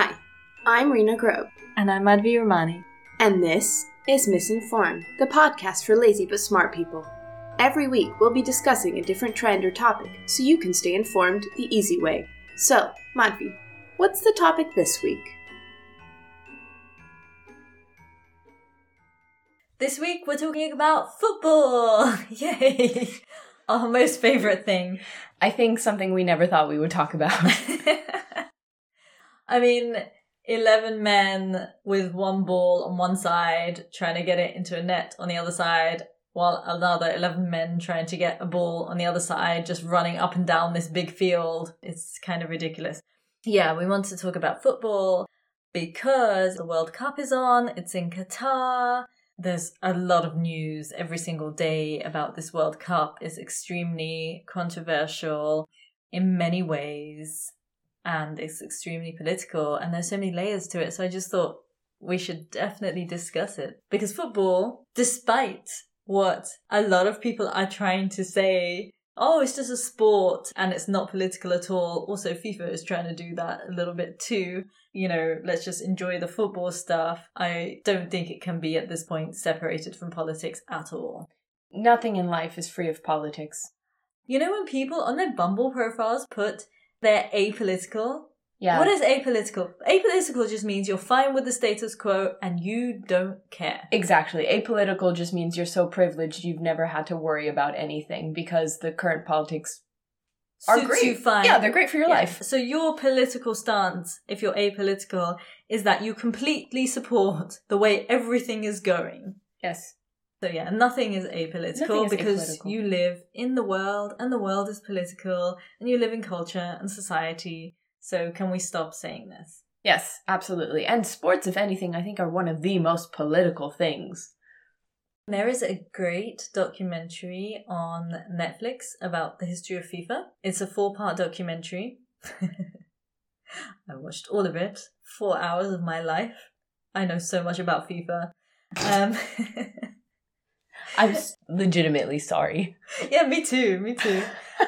Hi, I'm Rena Grove, And I'm Madhvi Romani. and this is Misinformed, the podcast for lazy but smart people. Every week, we'll be discussing a different trend or topic so you can stay informed the easy way. So, Madhvi, what's the topic this week? This week we're talking about football. Yay! Our most favorite thing. I think something we never thought we would talk about. I mean, 11 men with one ball on one side trying to get it into a net on the other side, while another 11 men trying to get a ball on the other side, just running up and down this big field. It's kind of ridiculous. Yeah, we want to talk about football because the World Cup is on, it's in Qatar. There's a lot of news every single day about this World Cup. It's extremely controversial in many ways and it's extremely political and there's so many layers to it. So I just thought we should definitely discuss it because football, despite what a lot of people are trying to say, oh, it's just a sport and it's not political at all. Also, FIFA is trying to do that a little bit too. You know, let's just enjoy the football stuff. I don't think it can be at this point separated from politics at all. Nothing in life is free of politics. You know, when people on their Bumble profiles put they're apolitical, Yeah. What is apolitical? Apolitical just means you're fine with the status quo and you don't care. Exactly. Apolitical just means you're so privileged you've never had to worry about anything because the current politics are Suits great. fine. Yeah, they're great for your Yeah. life. So your political stance, if you're apolitical, is that you completely support the way everything is going. Yes. So yeah, nothing is apolitical Nothing is because apolitical. you live in the world and the world is political and you live in culture and society. So can we stop saying this? Yes, absolutely. And sports, if anything, I think are one of the most political things. There is a great documentary on Netflix about the history of FIFA. It's a four part documentary. I watched all of it, four hours of my life. I know so much about FIFA. Um, I'm legitimately sorry. yeah, me too, me too.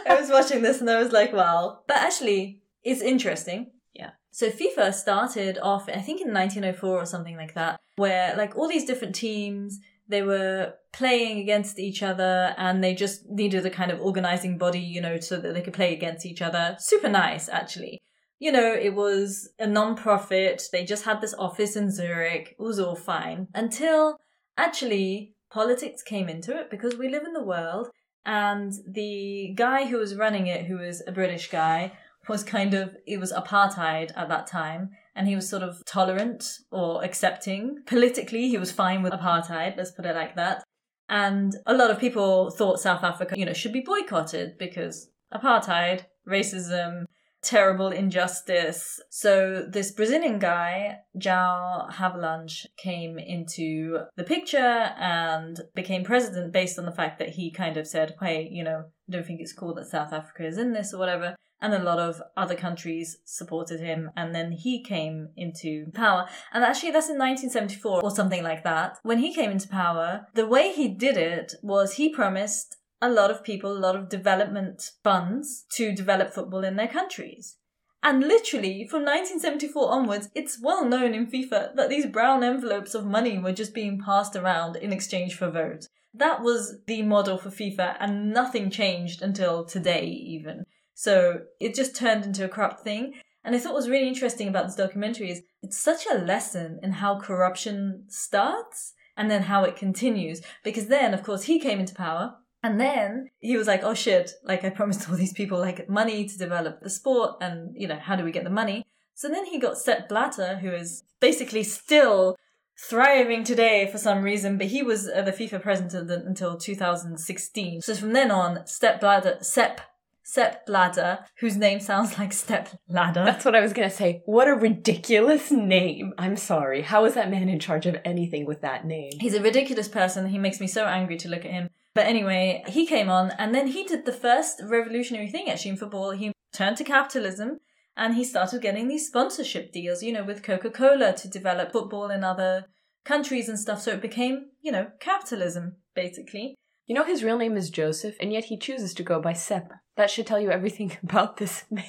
I was watching this and I was like, wow. But actually, it's interesting. Yeah. So FIFA started off, I think in 1904 or something like that, where like all these different teams, they were playing against each other and they just needed a kind of organizing body, you know, so that they could play against each other. Super nice, actually. You know, it was a non-profit. They just had this office in Zurich. It was all fine until actually politics came into it because we live in the world and the guy who was running it, who was a British guy, was kind of, it was apartheid at that time, and he was sort of tolerant or accepting. Politically, he was fine with apartheid, let's put it like that. And a lot of people thought South Africa, you know, should be boycotted because apartheid, racism, terrible injustice. So this Brazilian guy, João Havelange, came into the picture and became president based on the fact that he kind of said, hey, you know, I don't think it's cool that South Africa is in this or whatever. And a lot of other countries supported him. And then he came into power. And actually, that's in 1974 or something like that. When he came into power, the way he did it was he promised a lot of people a lot of development funds to develop football in their countries. And literally, from 1974 onwards, it's well known in FIFA that these brown envelopes of money were just being passed around in exchange for votes. That was the model for FIFA, and nothing changed until today, even. So it just turned into a corrupt thing. And I thought was really interesting about this documentary is it's such a lesson in how corruption starts and then how it continues. Because then, of course, he came into power and then he was like, oh shit, like I promised all these people like money to develop the sport and, you know, how do we get the money? So then he got Sepp Blatter, who is basically still thriving today for some reason, but he was uh, the FIFA president until 2016. So from then on, Sepp Blatter, Sepp, Sepp Blatter, whose name sounds like step ladder. That's what I was gonna say. What a ridiculous name. I'm sorry. How is that man in charge of anything with that name? He's a ridiculous person. He makes me so angry to look at him. But anyway, he came on and then he did the first revolutionary thing actually in football. He turned to capitalism and he started getting these sponsorship deals, you know, with Coca Cola to develop football in other countries and stuff. So it became, you know, capitalism, basically. You know his real name is Joseph, and yet he chooses to go by Sepp. That should tell you everything about this man.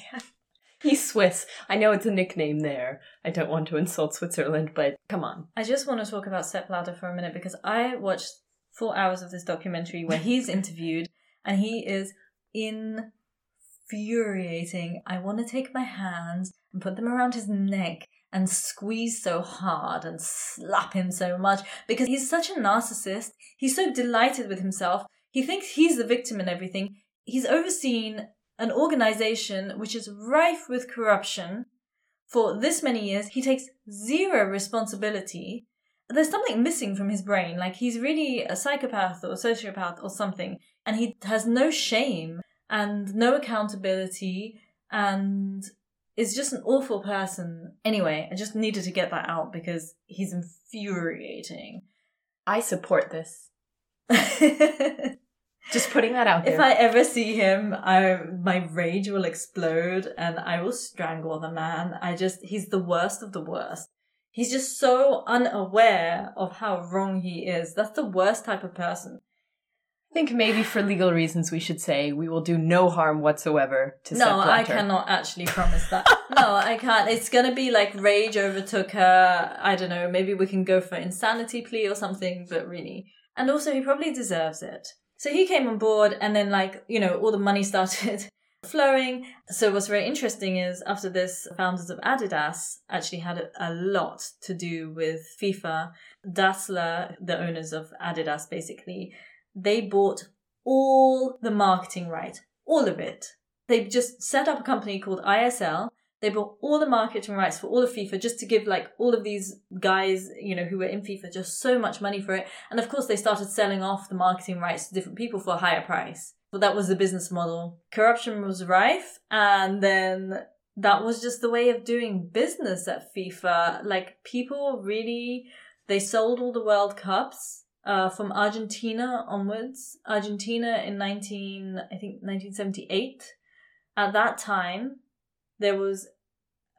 He's Swiss. I know it's a nickname there. I don't want to insult Switzerland, but come on. I just want to talk about Sepp Blatter for a minute because I watched four hours of this documentary where he's interviewed and he is infuriating. I want to take my hands and put them around his neck and squeeze so hard and slap him so much because he's such a narcissist. He's so delighted with himself. He thinks he's the victim in everything. He's overseen an organization which is rife with corruption for this many years. He takes zero responsibility. There's something missing from his brain. Like he's really a psychopath or a sociopath or something. And he has no shame and no accountability and is just an awful person. Anyway, I just needed to get that out because he's infuriating. I support this. Just putting that out there. If I ever see him, I my rage will explode and I will strangle the man. I just he's the worst of the worst. He's just so unaware of how wrong he is. That's the worst type of person. I think maybe for legal reasons we should say we will do no harm whatsoever to No, I cannot actually promise that. no, I can't. It's gonna be like rage overtook her. I don't know. Maybe we can go for insanity plea or something. But really, and also he probably deserves it. So he came on board, and then like you know, all the money started flowing. So what's very interesting is after this, founders of Adidas actually had a, a lot to do with FIFA. Dassler, the owners of Adidas, basically, they bought all the marketing right, all of it. They just set up a company called ISL. They bought all the marketing rights for all of FIFA just to give like all of these guys, you know, who were in FIFA just so much money for it. And of course, they started selling off the marketing rights to different people for a higher price. But that was the business model. Corruption was rife, and then that was just the way of doing business at FIFA. Like people really, they sold all the World Cups uh, from Argentina onwards. Argentina in 19, I think 1978. At that time, there was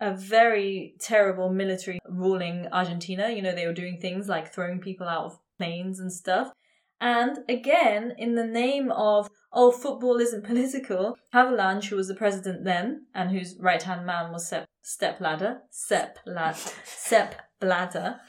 a very terrible military ruling Argentina. You know, they were doing things like throwing people out of planes and stuff. And again, in the name of, oh, football isn't political, Havelange, who was the president then, and whose right hand man was Sepp Ladder, Sepp Lad, Sepp Blatter.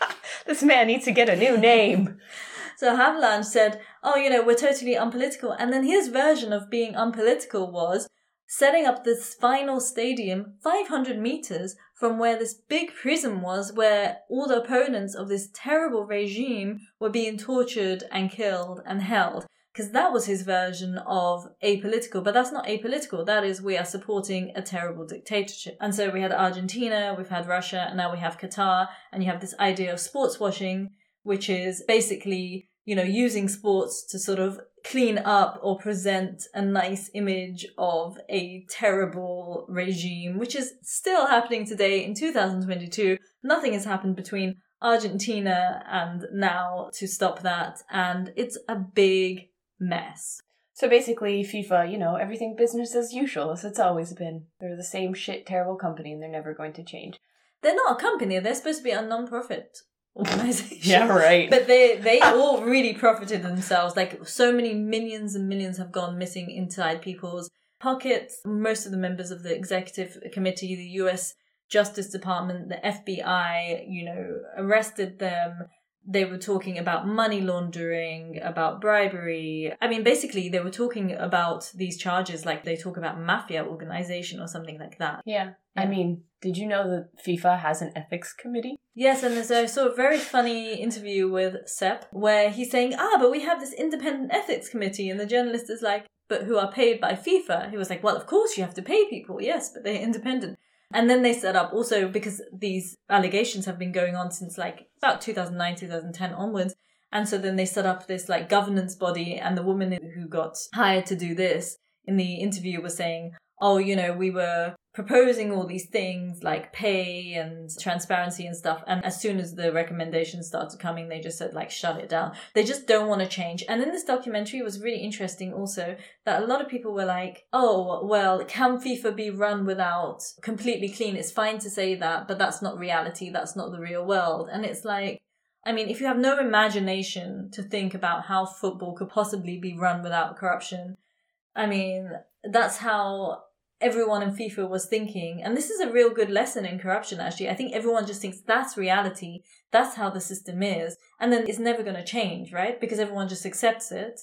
This man needs to get a new name. So Havelange said, oh, you know, we're totally unpolitical. And then his version of being unpolitical was setting up this final stadium 500 meters from where this big prison was, where all the opponents of this terrible regime were being tortured and killed and held. Because that was his version of apolitical, but that's not apolitical. That is, we are supporting a terrible dictatorship. And so we had Argentina, we've had Russia, and now we have Qatar, and you have this idea of sports washing, which is basically, you know, using sports to sort of clean up or present a nice image of a terrible regime, which is still happening today in 2022. Nothing has happened between Argentina and now to stop that, and it's a big mess. So basically, FIFA, you know, everything business as usual, as it's always been. They're the same shit, terrible company, and they're never going to change. They're not a company, they're supposed to be a non-profit organization. Yeah, right. But they they ah. all really profited themselves. Like so many millions and millions have gone missing inside people's pockets. Most of the members of the executive committee, the US Justice Department, the FBI, you know, arrested them. They were talking about money laundering, about bribery. I mean, basically, they were talking about these charges like they talk about mafia organization or something like that. yeah. I mean, did you know that FIFA has an ethics committee? Yes, and there's I saw a very funny interview with Sepp where he's saying, ah, but we have this independent ethics committee, and the journalist is like, but who are paid by FIFA? He was like, well, of course you have to pay people, yes, but they're independent. And then they set up also because these allegations have been going on since like about 2009, 2010 onwards. And so then they set up this like governance body, and the woman who got hired to do this in the interview was saying, oh, you know, we were proposing all these things like pay and transparency and stuff. And as soon as the recommendations started coming, they just said, like, shut it down. They just don't want to change. And in this documentary, it was really interesting also that a lot of people were like, oh, well, can FIFA be run without completely clean? It's fine to say that, but that's not reality. That's not the real world. And it's like, I mean, if you have no imagination to think about how football could possibly be run without corruption, I mean, that's how everyone in FIFA was thinking, and this is a real good lesson in corruption actually. I think everyone just thinks that's reality, that's how the system is, and then it's never going to change, right? Because everyone just accepts it.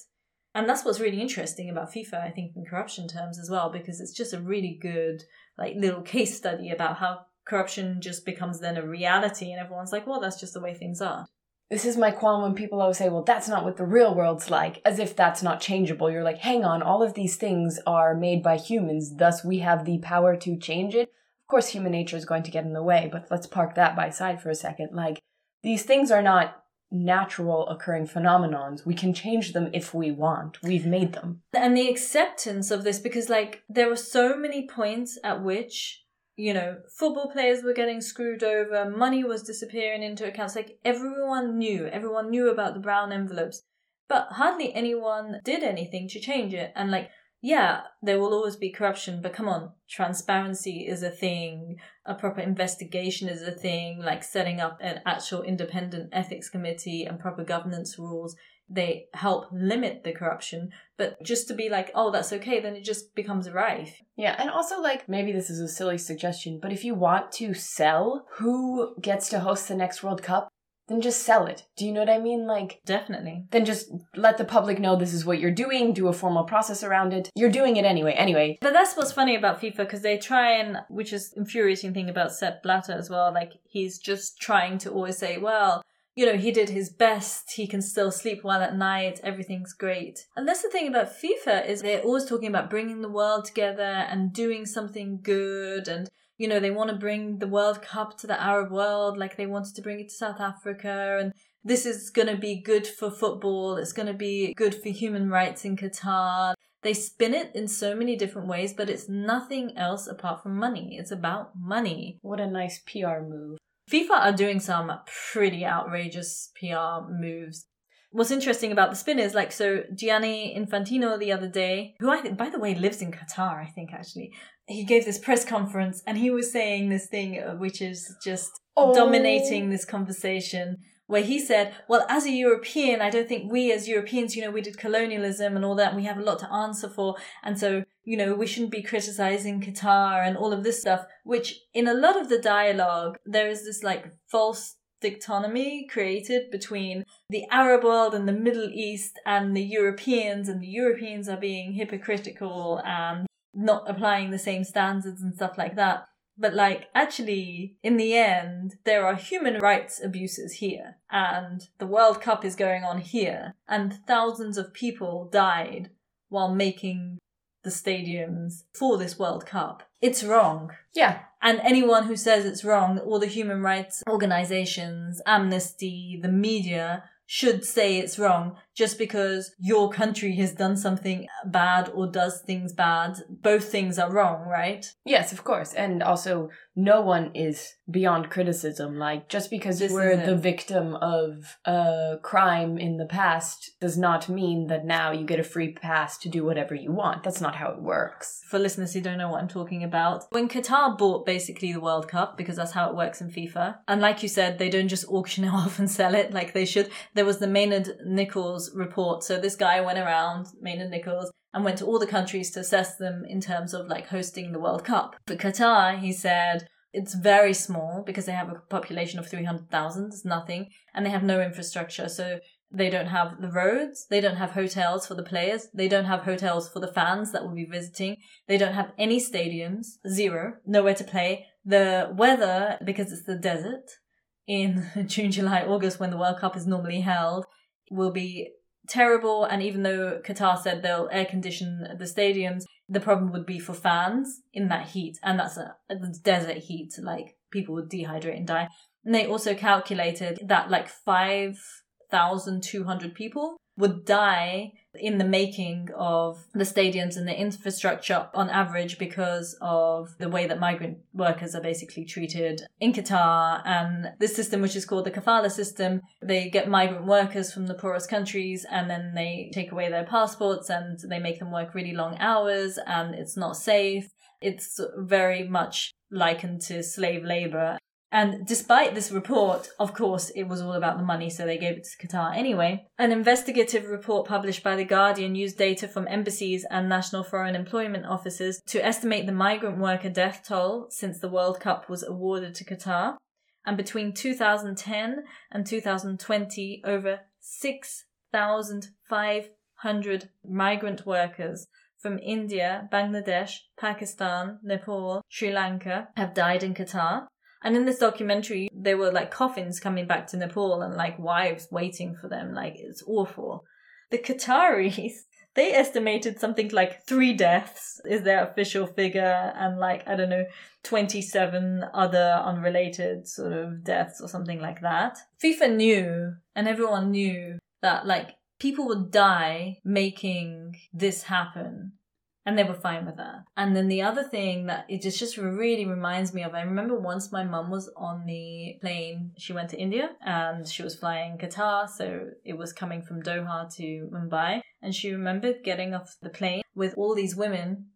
And that's what's really interesting about FIFA, I think, in corruption terms as well, because it's just a really good, like, little case study about how corruption just becomes then a reality, and everyone's like, well, that's just the way things are. This is my qualm when people always say, well, that's not what the real world's like, as if that's not changeable. You're like, hang on, all of these things are made by humans, thus we have the power to change it. Of course, human nature is going to get in the way, but let's park that by side for a second. Like, these things are not natural occurring phenomenons. We can change them if we want. We've made them. And the acceptance of this, because, like, there were so many points at which you know, football players were getting screwed over, money was disappearing into accounts. Like everyone knew, everyone knew about the brown envelopes, but hardly anyone did anything to change it. And like, yeah, there will always be corruption, but come on, transparency is a thing, a proper investigation is a thing, like setting up an actual independent ethics committee and proper governance rules they help limit the corruption but just to be like oh that's okay then it just becomes rife. Yeah and also like maybe this is a silly suggestion but if you want to sell who gets to host the next world cup then just sell it. Do you know what i mean? Like definitely. then just let the public know this is what you're doing do a formal process around it. You're doing it anyway anyway. But that's what's funny about fifa because they try and which is infuriating thing about sepp blatter as well like he's just trying to always say well you know, he did his best, he can still sleep well at night, everything's great. And that's the thing about FIFA is they're always talking about bringing the world together and doing something good and you know, they want to bring the World Cup to the Arab world like they wanted to bring it to South Africa and this is going to be good for football, it's going to be good for human rights in Qatar. They spin it in so many different ways, but it's nothing else apart from money. It's about money. What a nice PR move. FIFA are doing some pretty outrageous PR moves. What's interesting about the spin is like so Gianni Infantino the other day, who I by the way lives in Qatar, I think actually. He gave this press conference and he was saying this thing uh, which is just oh. dominating this conversation where he said, Well, as a European, I don't think we as Europeans, you know, we did colonialism and all that, and we have a lot to answer for. And so, you know, we shouldn't be criticizing Qatar and all of this stuff, which in a lot of the dialogue, there is this like false dichotomy created between the Arab world and the Middle East and the Europeans, and the Europeans are being hypocritical and not applying the same standards and stuff like that. But like, actually, in the end, there are human rights abuses here, and the World Cup is going on here, and thousands of people died while making the stadiums for this World Cup. It's wrong. Yeah. And anyone who says it's wrong, all the human rights organizations, Amnesty, the media, should say it's wrong just because your country has done something bad or does things bad. Both things are wrong, right? Yes, of course. And also, no one is beyond criticism. Like, just because this we're the victim of a crime in the past does not mean that now you get a free pass to do whatever you want. That's not how it works. For listeners who don't know what I'm talking about, when Qatar bought basically the World Cup, because that's how it works in FIFA, and like you said, they don't just auction it off and sell it like they should. There was the Maynard Nichols report. So this guy went around, Maynard Nichols, and went to all the countries to assess them in terms of like hosting the World Cup. For Qatar, he said, it's very small because they have a population of 300,000, it's nothing, and they have no infrastructure. So they don't have the roads, they don't have hotels for the players, they don't have hotels for the fans that will be visiting, they don't have any stadiums, zero, nowhere to play. The weather, because it's the desert in June, July, August, when the World Cup is normally held, will be terrible. And even though Qatar said they'll air condition the stadiums, the problem would be for fans in that heat. And that's a, a desert heat, like people would dehydrate and die. And they also calculated that like 5,200 people would die in the making of the stadiums and the infrastructure on average because of the way that migrant workers are basically treated in Qatar and this system which is called the kafala system. They get migrant workers from the poorest countries and then they take away their passports and they make them work really long hours and it's not safe. It's very much likened to slave labor And despite this report, of course, it was all about the money, so they gave it to Qatar anyway. An investigative report published by The Guardian used data from embassies and national foreign employment offices to estimate the migrant worker death toll since the World Cup was awarded to Qatar. And between 2010 and 2020, over 6,500 migrant workers from India, Bangladesh, Pakistan, Nepal, Sri Lanka have died in Qatar. And in this documentary, there were like coffins coming back to Nepal and like wives waiting for them. Like it's awful. The Qataris, they estimated something like three deaths is their official figure and like, I don't know, 27 other unrelated sort of deaths or something like that. FIFA knew and everyone knew that like people would die making this happen and they were fine with that. And then the other thing that it just just really reminds me of, I remember once my mum was on the plane. She went to India and she was flying Qatar, so it was coming from Doha to Mumbai. And she remembered getting off the plane with all these women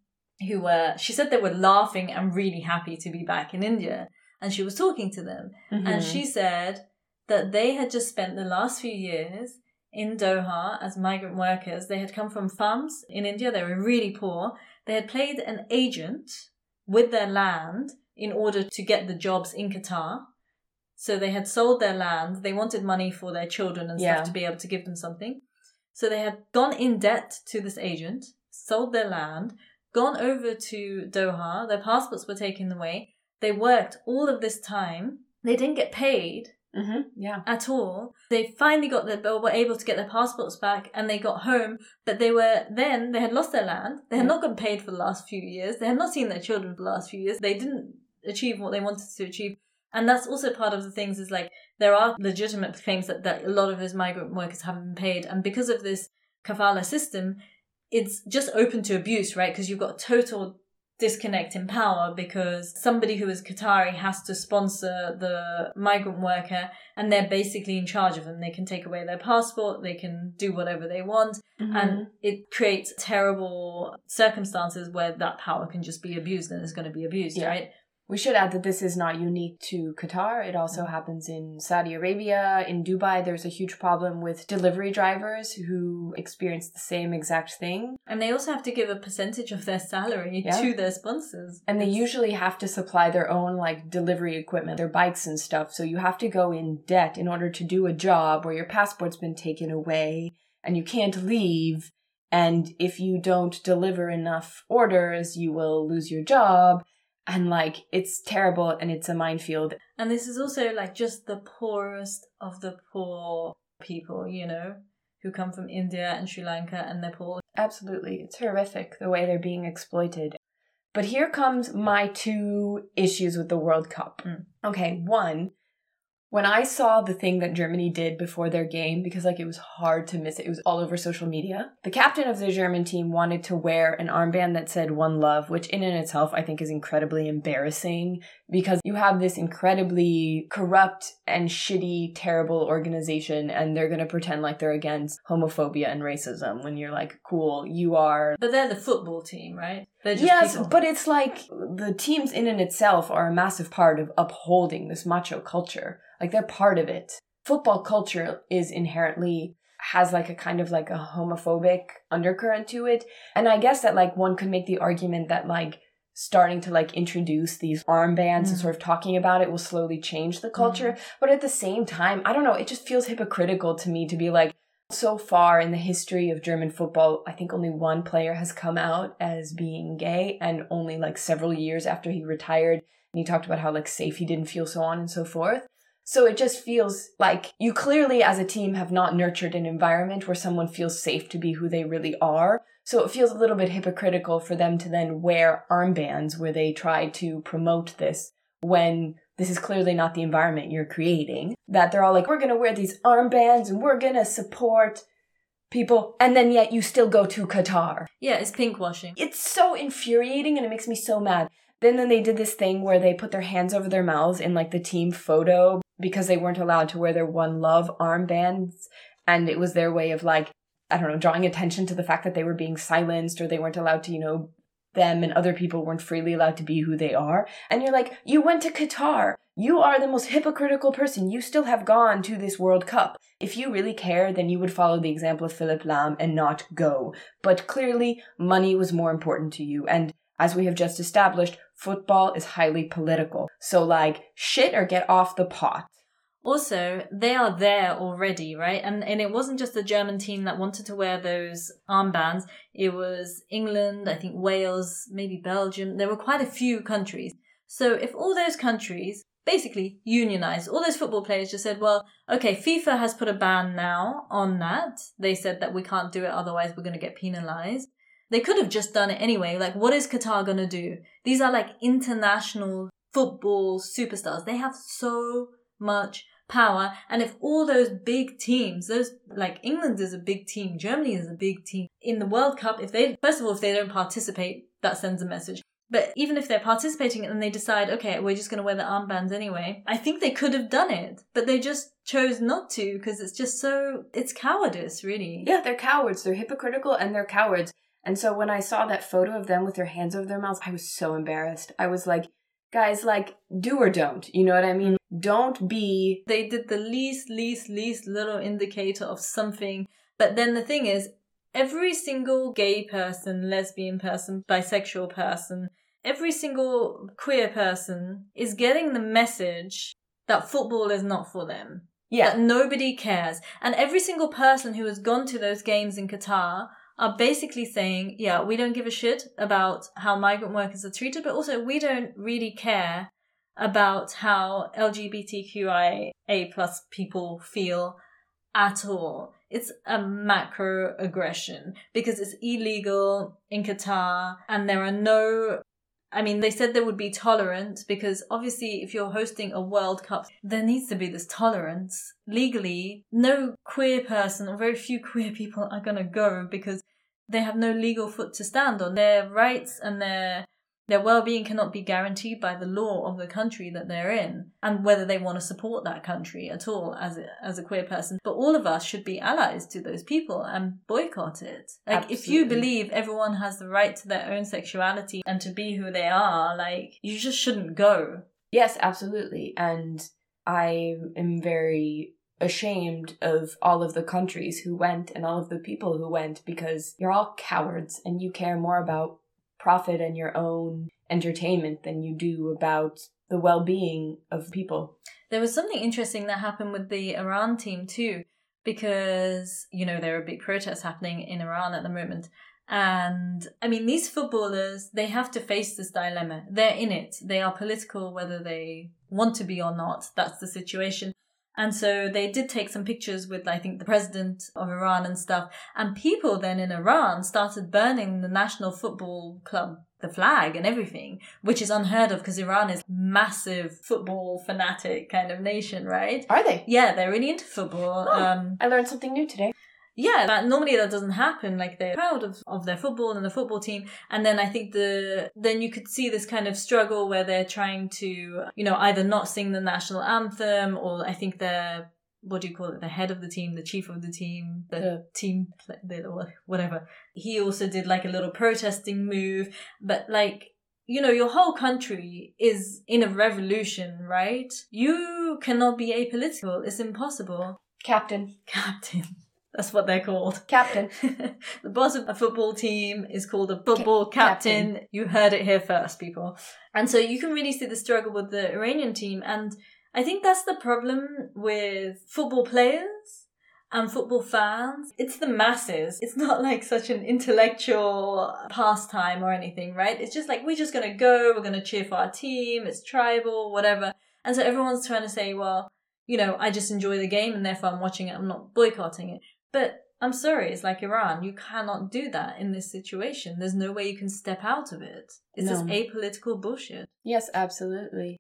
who were. She said they were laughing and really happy to be back in India. And she was talking to them, mm-hmm. and she said that they had just spent the last few years in Doha as migrant workers. They had come from farms in India. They were really poor. They had played an agent with their land in order to get the jobs in Qatar. So they had sold their land. They wanted money for their children and stuff to be able to give them something. So they had gone in debt to this agent, sold their land, gone over to Doha. Their passports were taken away. They worked all of this time. They didn't get paid Mm-hmm. Yeah. At all. They finally got their, were able to get their passports back and they got home, but they were then, they had lost their land. They had not gotten paid for the last few years. They had not seen their children for the last few years. They didn't achieve what they wanted to achieve. And that's also part of the things is like, there are legitimate claims that, that a lot of those migrant workers haven't been paid. And because of this kafala system, it's just open to abuse, right? Because you've got total disconnect in power because somebody who is Qatari has to sponsor the migrant worker and they're basically in charge of them. They can take away their passport, they can do whatever they want, mm-hmm. and it creates terrible circumstances where that power can just be abused and is going to be abused, yeah. right? We should add that this is not unique to Qatar. It also mm. happens in Saudi Arabia. In Dubai, there's a huge problem with delivery drivers who experience the same exact thing. And they also have to give a percentage of their salary yeah. to their sponsors. And they usually have to supply their own like delivery equipment, their bikes and stuff. So you have to go in debt in order to do a job where your passport's been taken away and you can't leave. And if you don't deliver enough orders, you will lose your job and like it's terrible and it's a minefield. And this is also like just the poorest of the poor people, you know, who come from India and Sri Lanka and Nepal. Absolutely. It's horrific the way they're being exploited. But here comes my two issues with the World Cup. Mm. Okay, one, when I saw the thing that Germany did before their game, because like it was hard to miss it, it was all over social media. The captain of the German team wanted to wear an armband that said One Love, which in and itself I think is incredibly embarrassing because you have this incredibly corrupt and shitty, terrible organization and they're gonna pretend like they're against homophobia and racism when you're like, cool, you are. But they're the football team, right? Yes, people. but it's like the teams in and itself are a massive part of upholding this macho culture. Like they're part of it. Football culture is inherently has like a kind of like a homophobic undercurrent to it. And I guess that like one could make the argument that like starting to like introduce these armbands mm. and sort of talking about it will slowly change the culture. Mm. But at the same time, I don't know, it just feels hypocritical to me to be like, so far in the history of German football, I think only one player has come out as being gay, and only like several years after he retired. And he talked about how like safe he didn't feel, so on and so forth. So it just feels like you clearly, as a team, have not nurtured an environment where someone feels safe to be who they really are. So it feels a little bit hypocritical for them to then wear armbands where they try to promote this when this is clearly not the environment you're creating. That they're all like, we're going to wear these armbands and we're going to support people and then yet you still go to Qatar. Yeah, it's pink washing. It's so infuriating and it makes me so mad. Then then they did this thing where they put their hands over their mouths in like the team photo because they weren't allowed to wear their one love armbands and it was their way of like I don't know, drawing attention to the fact that they were being silenced or they weren't allowed to, you know, them and other people weren't freely allowed to be who they are. And you're like, you went to Qatar. You are the most hypocritical person. You still have gone to this World Cup. If you really care, then you would follow the example of Philipp Lahm and not go. But clearly, money was more important to you. And as we have just established, football is highly political. So, like, shit or get off the pot. Also, they are there already, right? And and it wasn't just the German team that wanted to wear those armbands. It was England, I think Wales, maybe Belgium. There were quite a few countries. So if all those countries basically unionized, all those football players just said, well, okay, FIFA has put a ban now on that. They said that we can't do it, otherwise we're going to get penalized. They could have just done it anyway. Like, what is Qatar going to do? These are like international football superstars. They have so much power. And if all those big teams, those like England is a big team, Germany is a big team in the World Cup, if they, first of all, if they don't participate, that sends a message. But even if they're participating and they decide, okay, we're just going to wear the armbands anyway, I think they could have done it, but they just chose not to because it's just so, it's cowardice, really. Yeah, they're cowards. They're hypocritical and they're cowards. And so when I saw that photo of them with their hands over their mouths, I was so embarrassed. I was like, guys, like, do or don't. You know what I mean? Don't be. They did the least, least, least little indicator of something. But then the thing is, every single gay person, lesbian person, bisexual person, every single queer person is getting the message that football is not for them. Yeah. That nobody cares. And every single person who has gone to those games in Qatar are basically saying, yeah, we don't give a shit about how migrant workers are treated, but also we don't really care about how LGBTQIA plus people feel at all. It's a macro aggression because it's illegal in Qatar and there are no I mean, they said they would be tolerant because obviously, if you're hosting a World Cup, there needs to be this tolerance. Legally, no queer person or very few queer people are going to go because they have no legal foot to stand on. Their rights and their their well-being cannot be guaranteed by the law of the country that they're in, and whether they want to support that country at all as a, as a queer person. But all of us should be allies to those people and boycott it. Like, Absolutely. if you believe everyone has the right to their own sexuality and to be who they are, like, you just shouldn't go. Yes, absolutely. And I am very ashamed of all of the countries who went and all of the people who went because you're all cowards and you care more about profit and your own entertainment than you do about the well being of people. There was something interesting that happened with the Iran team too, because, you know, there are big protests happening in Iran at the moment. And I mean, these footballers, they have to face this dilemma. They're in it. They are political, whether they want to be or not. That's the situation. And so they did take some pictures with, I think, the president of Iran and stuff. And people then in Iran started burning the national football club, the flag and everything, which is unheard of because Iran is massive football fanatic kind of nation, right? Are they? Yeah, they're really into football. Oh, um, I learned something new today yeah, that, normally that doesn't happen. Like they're proud of, of their football and the football team. And then I think the, then you could see this kind of struggle where they're trying to, you know, either not sing the national anthem or I think they're, what do you call it? The head of the team, the chief of the team, the yeah. team, whatever. He also did like a little protesting move, but like, you know, your whole country is in a revolution, right? You cannot be apolitical. It's impossible. Captain. Captain. That's what they're called. Captain. the boss of a football team is called a football Ca- captain. captain. You heard it here first, people. And so you can really see the struggle with the Iranian team. And I think that's the problem with football players and football fans. It's the masses. It's not like such an intellectual pastime or anything, right? It's just like, we're just going to go, we're going to cheer for our team, it's tribal, whatever. And so everyone's trying to say, well, you know, I just enjoy the game and therefore I'm watching it, I'm not boycotting it. But I'm sorry, it's like Iran. You cannot do that in this situation. There's no way you can step out of it. It's no. just apolitical bullshit. Yes, absolutely.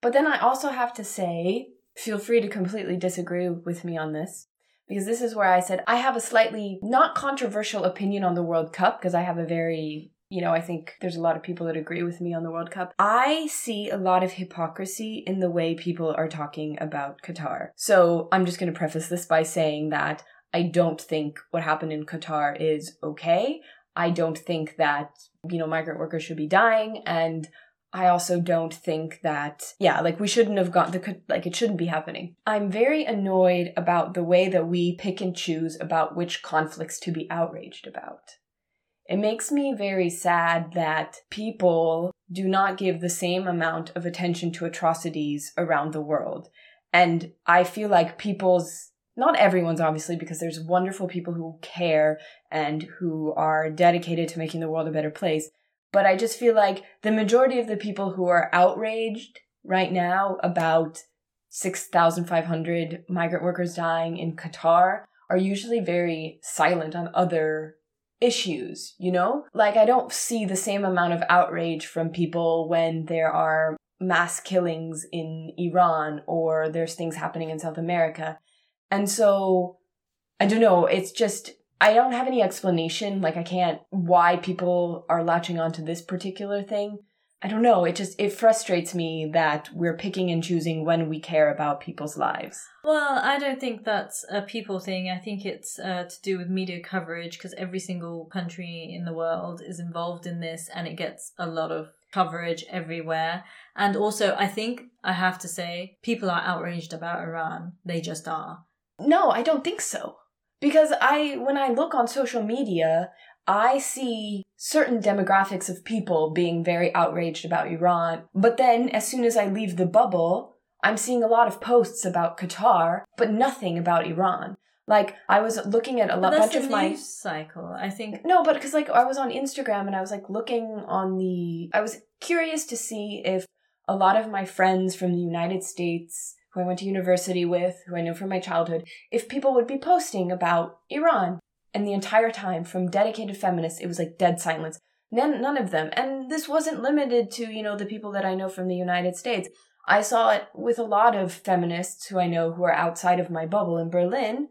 But then I also have to say, feel free to completely disagree with me on this. Because this is where I said I have a slightly not controversial opinion on the World Cup because I have a very you know, I think there's a lot of people that agree with me on the World Cup. I see a lot of hypocrisy in the way people are talking about Qatar. So I'm just going to preface this by saying that I don't think what happened in Qatar is okay. I don't think that, you know, migrant workers should be dying. And I also don't think that, yeah, like we shouldn't have got the, like it shouldn't be happening. I'm very annoyed about the way that we pick and choose about which conflicts to be outraged about. It makes me very sad that people do not give the same amount of attention to atrocities around the world. And I feel like people's, not everyone's obviously, because there's wonderful people who care and who are dedicated to making the world a better place. But I just feel like the majority of the people who are outraged right now about 6,500 migrant workers dying in Qatar are usually very silent on other issues, you know? Like, I don't see the same amount of outrage from people when there are mass killings in Iran or there's things happening in South America. And so, I don't know, it's just, I don't have any explanation. Like, I can't, why people are latching onto this particular thing. I don't know. It just it frustrates me that we're picking and choosing when we care about people's lives. Well, I don't think that's a people thing. I think it's uh, to do with media coverage because every single country in the world is involved in this, and it gets a lot of coverage everywhere. And also, I think I have to say, people are outraged about Iran. They just are. No, I don't think so. Because I, when I look on social media, I see certain demographics of people being very outraged about Iran. But then, as soon as I leave the bubble, I'm seeing a lot of posts about Qatar, but nothing about Iran. Like I was looking at a lot, bunch of my cycle. I think no, but because like I was on Instagram and I was like looking on the. I was curious to see if a lot of my friends from the United States, who I went to university with, who I know from my childhood, if people would be posting about Iran. And the entire time, from dedicated feminists, it was like dead silence. None, none of them. And this wasn't limited to, you know, the people that I know from the United States. I saw it with a lot of feminists who I know who are outside of my bubble in Berlin.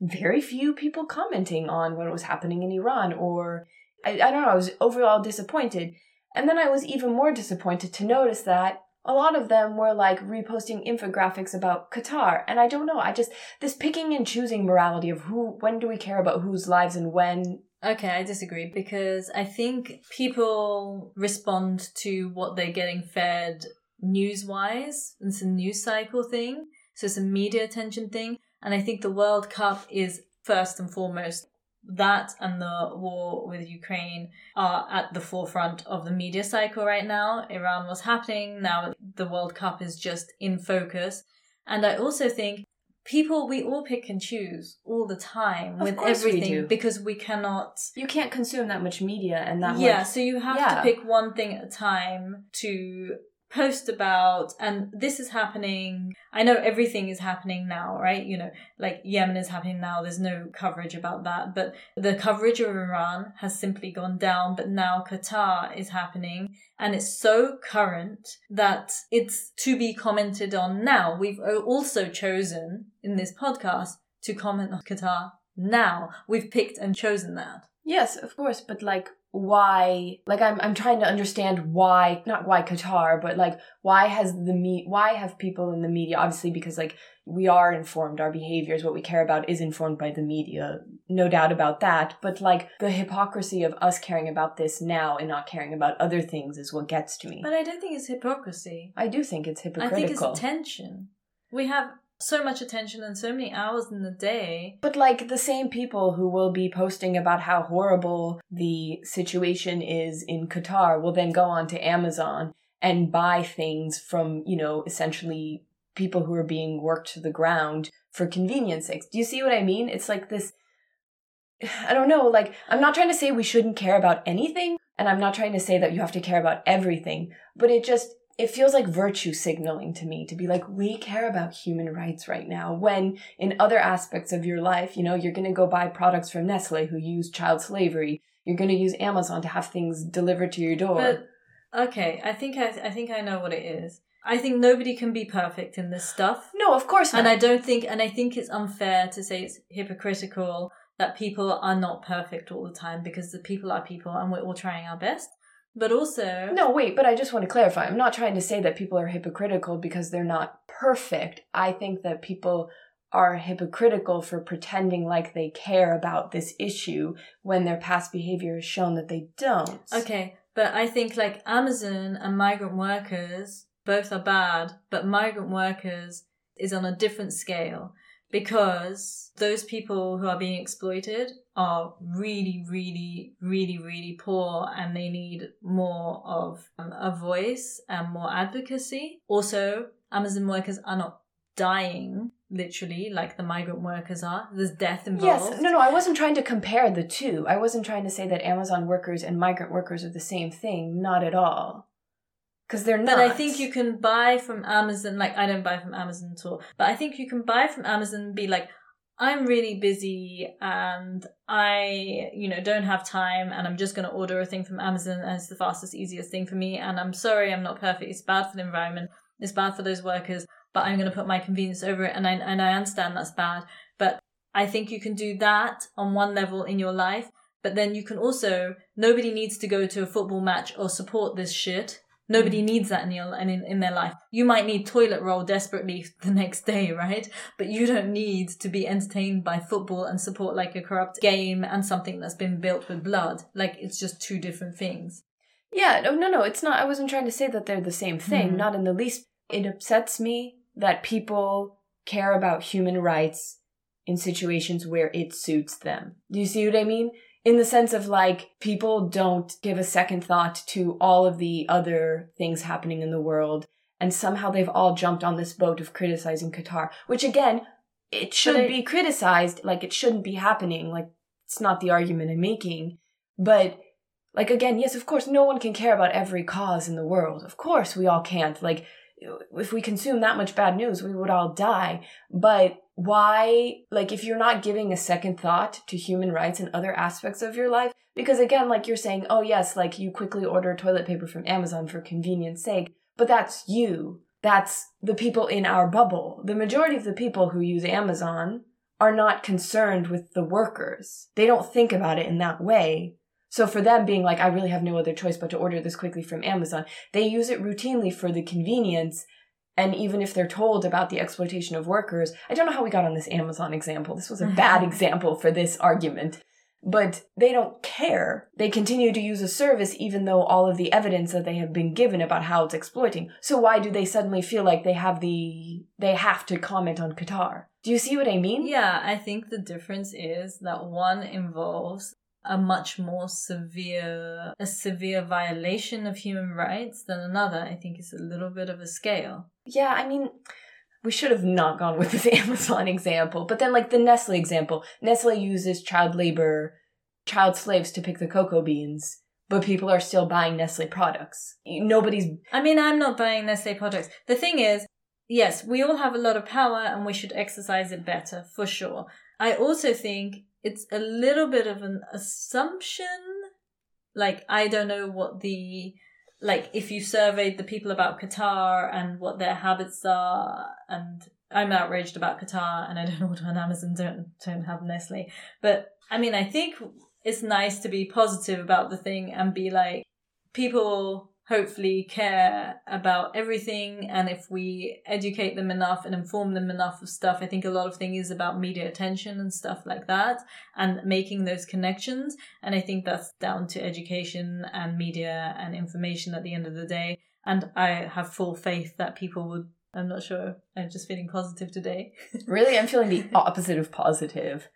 Very few people commenting on what was happening in Iran, or I, I don't know, I was overall disappointed. And then I was even more disappointed to notice that a lot of them were like reposting infographics about Qatar. And I don't know, I just, this picking and choosing morality of who, when do we care about whose lives and when. Okay, I disagree because I think people respond to what they're getting fed news wise. It's a news cycle thing. So it's a media attention thing. And I think the World Cup is first and foremost that and the war with Ukraine are at the forefront of the media cycle right now. Iran was happening, now the World Cup is just in focus. And I also think people we all pick and choose all the time with everything because we cannot you can't consume that much media and that yeah much, so you have yeah. to pick one thing at a time to post about and this is happening i know everything is happening now right? You know like yemen is happening now there's no coverage about that but the coverage of iran has simply gone down but now qatar is happening and it's so current that it's to be commented on now. We've also chosen in this podcast to comment on qatar now. We've picked and chosen that. Yes of course but like why like I'm I'm trying to understand why not why Qatar but like why has the me why have people in the media obviously because like we are informed our behaviors what we care about is informed by the media no doubt about that but like the hypocrisy of us caring about this now and not caring about other things is what gets to me. But I don't think it's hypocrisy. I do think it's hypocritical I think it's attention we have so much attention and so many hours in the day. But like the same people who will be posting about how horrible the situation is in Qatar will then go on to Amazon and buy things from, you know, essentially people who are being worked to the ground for convenience sake. Do you see what I mean? It's like this I don't know, like I'm not trying to say we shouldn't care about anything and I'm not trying to say that you have to care about everything, but it just it feels like virtue signaling to me to be like, we care about human rights right now. When in other aspects of your life, you know, you're going to go buy products from Nestle who use child slavery. You're going to use Amazon to have things delivered to your door. But, okay, I think I, I think I know what it is. I think nobody can be perfect in this stuff. No, of course not. And I don't think, and I think it's unfair to say it's hypocritical that people are not perfect all the time because the people are people and we're all trying our best. But also. No, wait, but I just want to clarify. I'm not trying to say that people are hypocritical because they're not perfect. I think that people are hypocritical for pretending like they care about this issue when their past behavior has shown that they don't. Okay, but I think like Amazon and migrant workers both are bad, but migrant workers is on a different scale because those people who are being exploited are really, really, really, really poor and they need more of um, a voice and more advocacy. Also, Amazon workers are not dying literally like the migrant workers are there's death involved Yes, no, no, I wasn't trying to compare the two. I wasn't trying to say that Amazon workers and migrant workers are the same thing. Not at all. Because they're not. But I think you can buy from Amazon, like I don't buy from Amazon at all, but I think you can buy from Amazon and be like, I'm really busy and I, you know, don't have time and I'm just going to order a thing from Amazon and it's the fastest, easiest thing for me. And I'm sorry, I'm not perfect. It's bad for the environment. It's bad for those workers, but I'm going to put my convenience over it. And I, and I understand that's bad, but I think you can do that on one level in your life. But then you can also, nobody needs to go to a football match or support this shit. Nobody needs that in your in, in their life. You might need toilet roll desperately the next day, right? But you don't need to be entertained by football and support like a corrupt game and something that's been built with blood. Like it's just two different things. Yeah, no, no, no, it's not. I wasn't trying to say that they're the same thing, Mhm. not in the least. It upsets me that people care about human rights in situations where it suits them. Do you see what I mean? In the sense of like, people don't give a second thought to all of the other things happening in the world, and somehow they've all jumped on this boat of criticizing Qatar, which again, it should I- be criticized, like it shouldn't be happening, like it's not the argument I'm making. But like again, yes, of course, no one can care about every cause in the world. Of course, we all can't. Like, if we consume that much bad news, we would all die. But why, like, if you're not giving a second thought to human rights and other aspects of your life, because again, like you're saying, oh yes, like you quickly order toilet paper from Amazon for convenience sake, but that's you. That's the people in our bubble. The majority of the people who use Amazon are not concerned with the workers. They don't think about it in that way. So for them being like, I really have no other choice but to order this quickly from Amazon, they use it routinely for the convenience. And even if they're told about the exploitation of workers, I don't know how we got on this Amazon example. This was a bad example for this argument. But they don't care. They continue to use a service even though all of the evidence that they have been given about how it's exploiting. So why do they suddenly feel like they have the they have to comment on Qatar? Do you see what I mean? Yeah, I think the difference is that one involves a much more severe a severe violation of human rights than another. I think it's a little bit of a scale. Yeah, I mean, we should have not gone with this Amazon example, but then like the Nestle example, Nestle uses child labor, child slaves to pick the cocoa beans, but people are still buying Nestle products. Nobody's I mean, I'm not buying Nestle products. The thing is, yes, we all have a lot of power and we should exercise it better, for sure. I also think it's a little bit of an assumption. Like, I don't know what the, like, if you surveyed the people about Qatar and what their habits are, and I'm outraged about Qatar and I don't order on Amazon, don't, don't have Nestle. But, I mean, I think it's nice to be positive about the thing and be like, people hopefully care about everything and if we educate them enough and inform them enough of stuff i think a lot of things is about media attention and stuff like that and making those connections and i think that's down to education and media and information at the end of the day and i have full faith that people would i'm not sure i'm just feeling positive today really, I'm feeling the opposite of positive.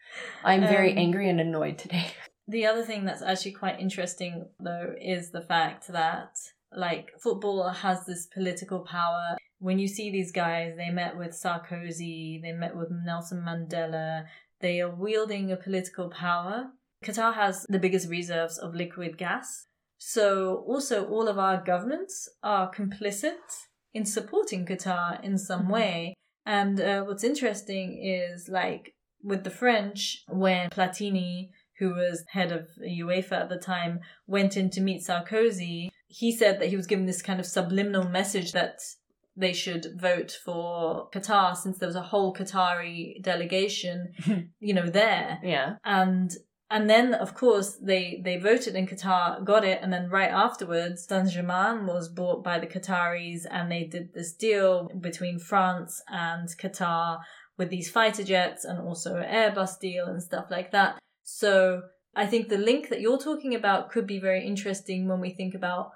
I'm very Um, angry and annoyed today. The other thing that's actually quite interesting, though, is the fact that, like, football has this political power. When you see these guys, they met with Sarkozy, they met with Nelson Mandela, they are wielding a political power. Qatar has the biggest reserves of liquid gas. So, also, all of our governments are complicit in supporting Qatar in some Mhm. way. And uh, what's interesting is, like, with the French, when Platini who was head of UEFA at the time, went in to meet Sarkozy, he said that he was given this kind of subliminal message that they should vote for Qatar since there was a whole Qatari delegation, you know, there. Yeah. And and then of course they they voted in Qatar, got it, and then right afterwards, Saint Germain was bought by the Qataris, and they did this deal between France and Qatar with these fighter jets and also an Airbus deal and stuff like that. So I think the link that you're talking about could be very interesting when we think about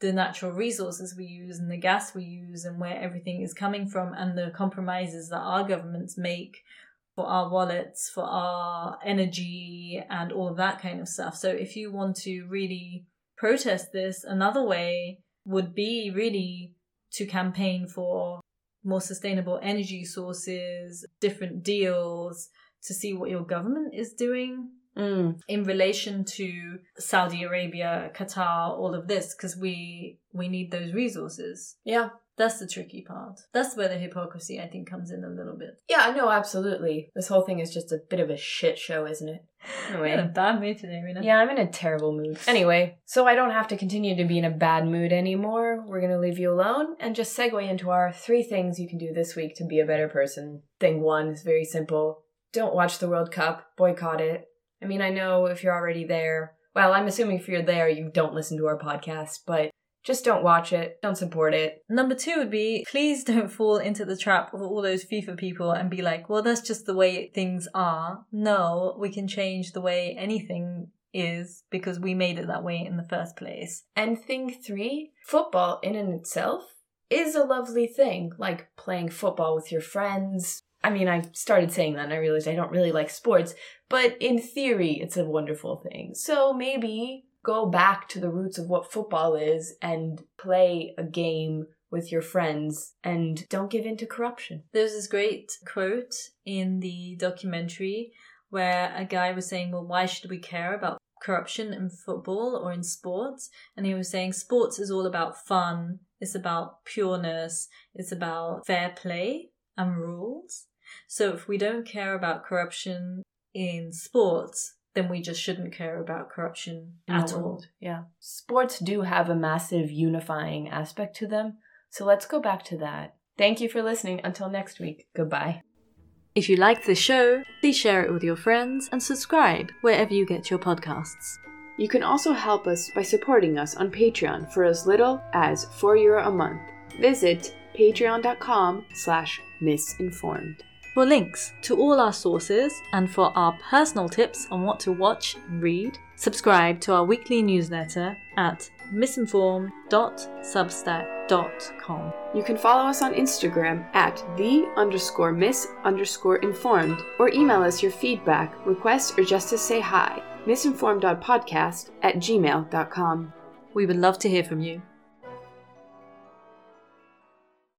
the natural resources we use and the gas we use and where everything is coming from and the compromises that our governments make for our wallets, for our energy and all of that kind of stuff. So if you want to really protest this, another way would be really to campaign for more sustainable energy sources, different deals, to see what your government is doing Mm. in relation to Saudi Arabia, Qatar, all of this, because we we need those resources. Yeah. That's the tricky part. That's where the hypocrisy I think comes in a little bit. Yeah, no, absolutely. This whole thing is just a bit of a shit show, isn't it? I'm in a Anyway. bad mood today, Rena. Yeah, I'm in a terrible mood. Anyway, so I don't have to continue to be in a bad mood anymore. We're going to leave you alone and just segue into our three things you can do this week to be a better person. Thing one is very simple don't watch the World Cup, boycott it. I mean, I know if you're already there, well, I'm assuming if you're there, you don't listen to our podcast, but just don't watch it, don't support it. Number two would be please don't fall into the trap of all those FIFA people and be like, well, that's just the way things are. No, we can change the way anything is because we made it that way in the first place. And thing three, football in and itself is a lovely thing, like playing football with your friends. I mean, I started saying that and I realized I don't really like sports, but in theory, it's a wonderful thing. So maybe go back to the roots of what football is and play a game with your friends and don't give in to corruption. There's this great quote in the documentary where a guy was saying, Well, why should we care about corruption in football or in sports? And he was saying, Sports is all about fun, it's about pureness, it's about fair play and rules. So if we don't care about corruption in sports, then we just shouldn't care about corruption in the at all. Yeah. Sports do have a massive unifying aspect to them. So let's go back to that. Thank you for listening. Until next week. Goodbye. If you liked this show, please share it with your friends and subscribe wherever you get your podcasts. You can also help us by supporting us on Patreon for as little as 4 euro a month. Visit patreon.com slash misinformed. For links to all our sources and for our personal tips on what to watch and read, subscribe to our weekly newsletter at misinformed.substack.com. You can follow us on Instagram at the underscore miss underscore informed or email us your feedback, requests, or just to say hi. Misinformed.podcast at gmail.com. We would love to hear from you.